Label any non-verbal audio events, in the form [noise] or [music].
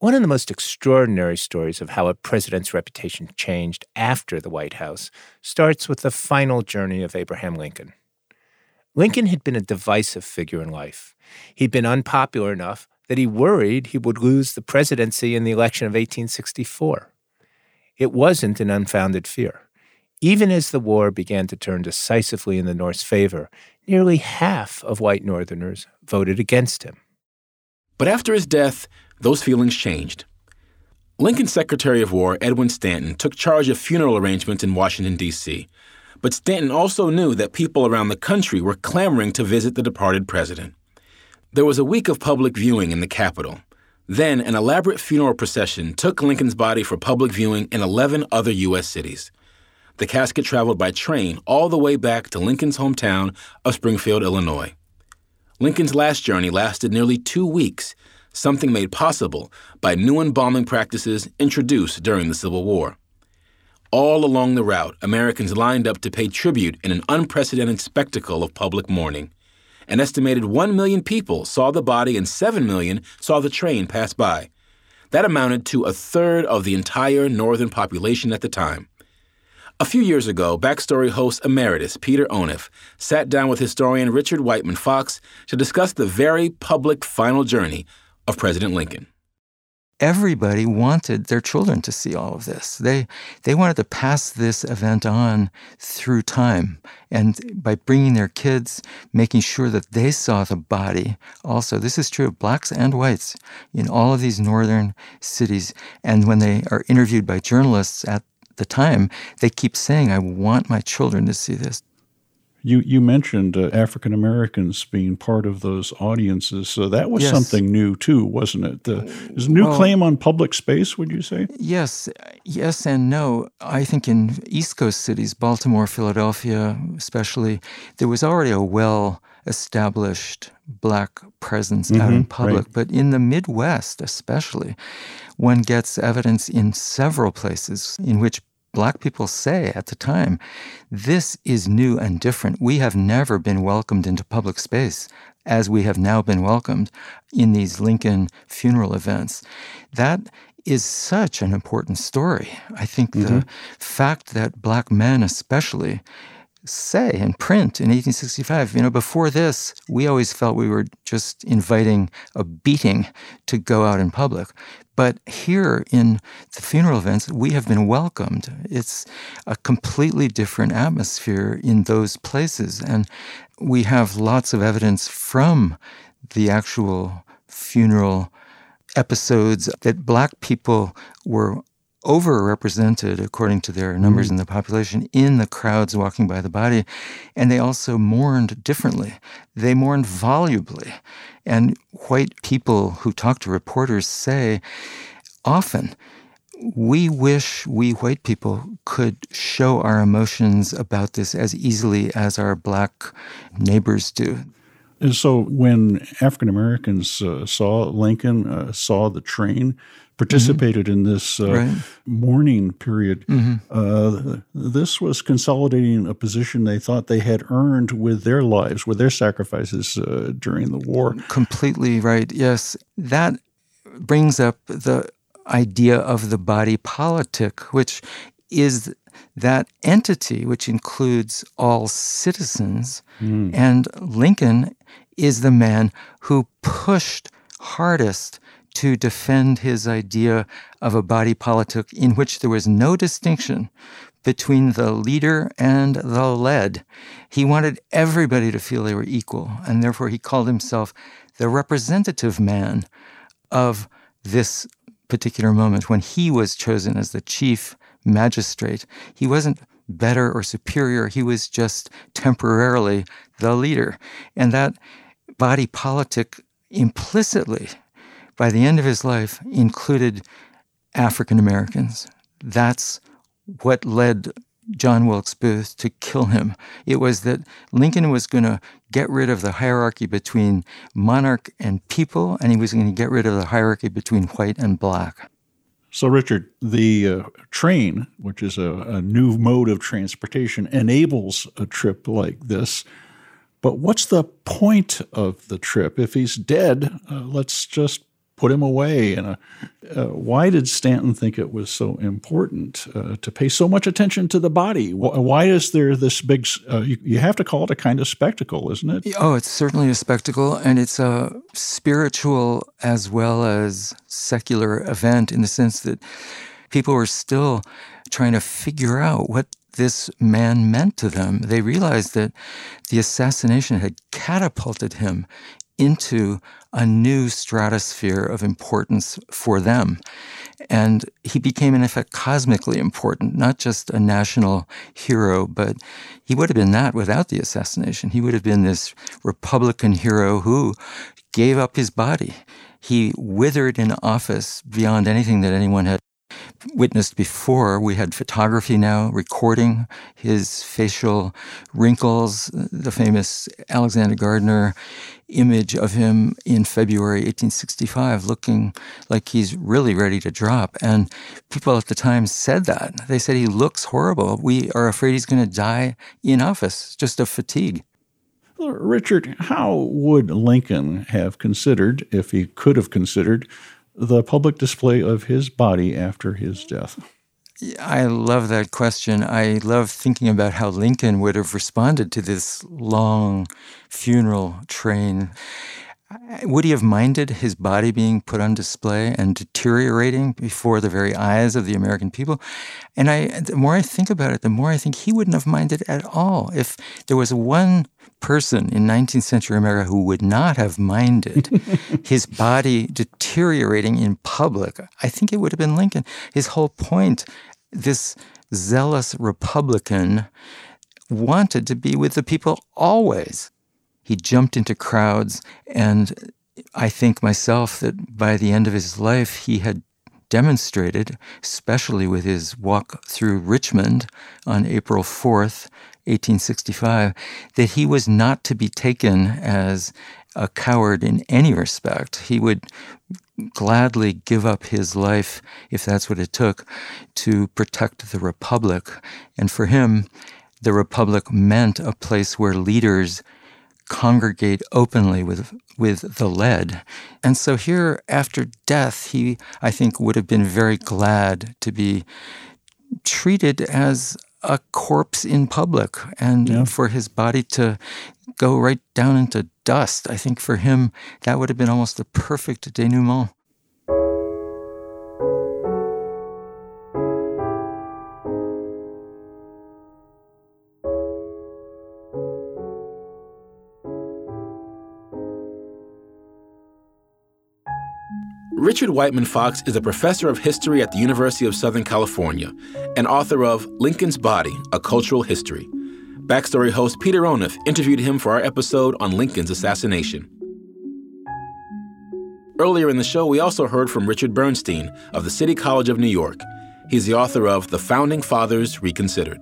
One of the most extraordinary stories of how a president's reputation changed after the White House starts with the final journey of Abraham Lincoln. Lincoln had been a divisive figure in life. He'd been unpopular enough that he worried he would lose the presidency in the election of 1864. It wasn't an unfounded fear. Even as the war began to turn decisively in the North's favor, nearly half of white Northerners voted against him. But after his death, those feelings changed. Lincoln's Secretary of War, Edwin Stanton, took charge of funeral arrangements in Washington, D.C. But Stanton also knew that people around the country were clamoring to visit the departed president. There was a week of public viewing in the Capitol. Then, an elaborate funeral procession took Lincoln's body for public viewing in 11 other U.S. cities. The casket traveled by train all the way back to Lincoln's hometown of Springfield, Illinois. Lincoln's last journey lasted nearly two weeks something made possible by new embalming practices introduced during the Civil War. All along the route, Americans lined up to pay tribute in an unprecedented spectacle of public mourning. An estimated 1 million people saw the body and 7 million saw the train pass by. That amounted to a third of the entire northern population at the time. A few years ago, Backstory host emeritus Peter Onuf sat down with historian Richard Wightman Fox to discuss the very public final journey of President Lincoln. Everybody wanted their children to see all of this. They they wanted to pass this event on through time, and by bringing their kids, making sure that they saw the body. Also, this is true of blacks and whites in all of these northern cities. And when they are interviewed by journalists at the time, they keep saying, "I want my children to see this." You you mentioned uh, African Americans being part of those audiences, so that was yes. something new too, wasn't it? The, is a new well, claim on public space? Would you say? Yes, yes, and no. I think in East Coast cities, Baltimore, Philadelphia, especially, there was already a well established black presence mm-hmm, out in public. Right. But in the Midwest, especially, one gets evidence in several places in which black people say at the time, this is new and different. We have never been welcomed into public space as we have now been welcomed in these Lincoln funeral events. That is such an important story. I think mm-hmm. the fact that black men, especially, say in print in 1865. You know, before this, we always felt we were just inviting a beating to go out in public. But here in the funeral events, we have been welcomed. It's a completely different atmosphere in those places. And we have lots of evidence from the actual funeral episodes that black people were overrepresented according to their numbers mm. in the population in the crowds walking by the body and they also mourned differently. They mourned volubly. And white people who talk to reporters say often we wish we white people could show our emotions about this as easily as our black neighbors do. And so when African Americans uh, saw Lincoln, uh, saw the train, participated mm-hmm. in this uh, right. mourning period. Mm-hmm. Uh, this was consolidating a position they thought they had earned with their lives, with their sacrifices uh, during the war. Completely right. Yes. That brings up the idea of the body politic, which is that entity which includes all citizens. Mm. And Lincoln is the man who pushed hardest to defend his idea of a body politic in which there was no distinction between the leader and the led. He wanted everybody to feel they were equal, and therefore he called himself the representative man of this particular moment when he was chosen as the chief magistrate. He wasn't better or superior, he was just temporarily the leader. And that body politic implicitly by the end of his life, included African Americans. That's what led John Wilkes Booth to kill him. It was that Lincoln was going to get rid of the hierarchy between monarch and people, and he was going to get rid of the hierarchy between white and black. So, Richard, the uh, train, which is a, a new mode of transportation, enables a trip like this. But what's the point of the trip? If he's dead, uh, let's just put him away And uh, why did Stanton think it was so important uh, to pay so much attention to the body? Why is there this big? Uh, you, you, have to call it a kind of spectacle, isn't it? Oh, it's certainly a spectacle, and it's a spiritual as well as secular event in the sense that people were still trying to figure out what this man meant to them. They realized that the assassination had catapulted him into a new stratosphere of importance for them. And he became, in effect, cosmically important, not just a national hero, but he would have been that without the assassination. He would have been this Republican hero who gave up his body. He withered in office beyond anything that anyone had witnessed before. We had photography now recording his facial wrinkles, the famous Alexander Gardner image of him in February 1865 looking like he's really ready to drop. And people at the time said that. They said he looks horrible. We are afraid he's going to die in office, just of fatigue. Richard, how would Lincoln have considered, if he could have considered, the public display of his body after his death? I love that question. I love thinking about how Lincoln would have responded to this long funeral train. Would he have minded his body being put on display and deteriorating before the very eyes of the American people? And I, the more I think about it, the more I think he wouldn't have minded at all. If there was one person in 19th century America who would not have minded [laughs] his body deteriorating in public, I think it would have been Lincoln. His whole point, this zealous Republican, wanted to be with the people always. He jumped into crowds, and I think myself that by the end of his life, he had demonstrated, especially with his walk through Richmond on April 4th, 1865, that he was not to be taken as a coward in any respect. He would gladly give up his life, if that's what it took, to protect the Republic. And for him, the Republic meant a place where leaders congregate openly with with the led. And so here after death he I think would have been very glad to be treated as a corpse in public and yeah. for his body to go right down into dust. I think for him, that would have been almost the perfect denouement. Richard Wightman Fox is a professor of history at the University of Southern California and author of Lincoln's Body A Cultural History. Backstory host Peter Onuf interviewed him for our episode on Lincoln's assassination. Earlier in the show, we also heard from Richard Bernstein of the City College of New York. He's the author of The Founding Fathers Reconsidered.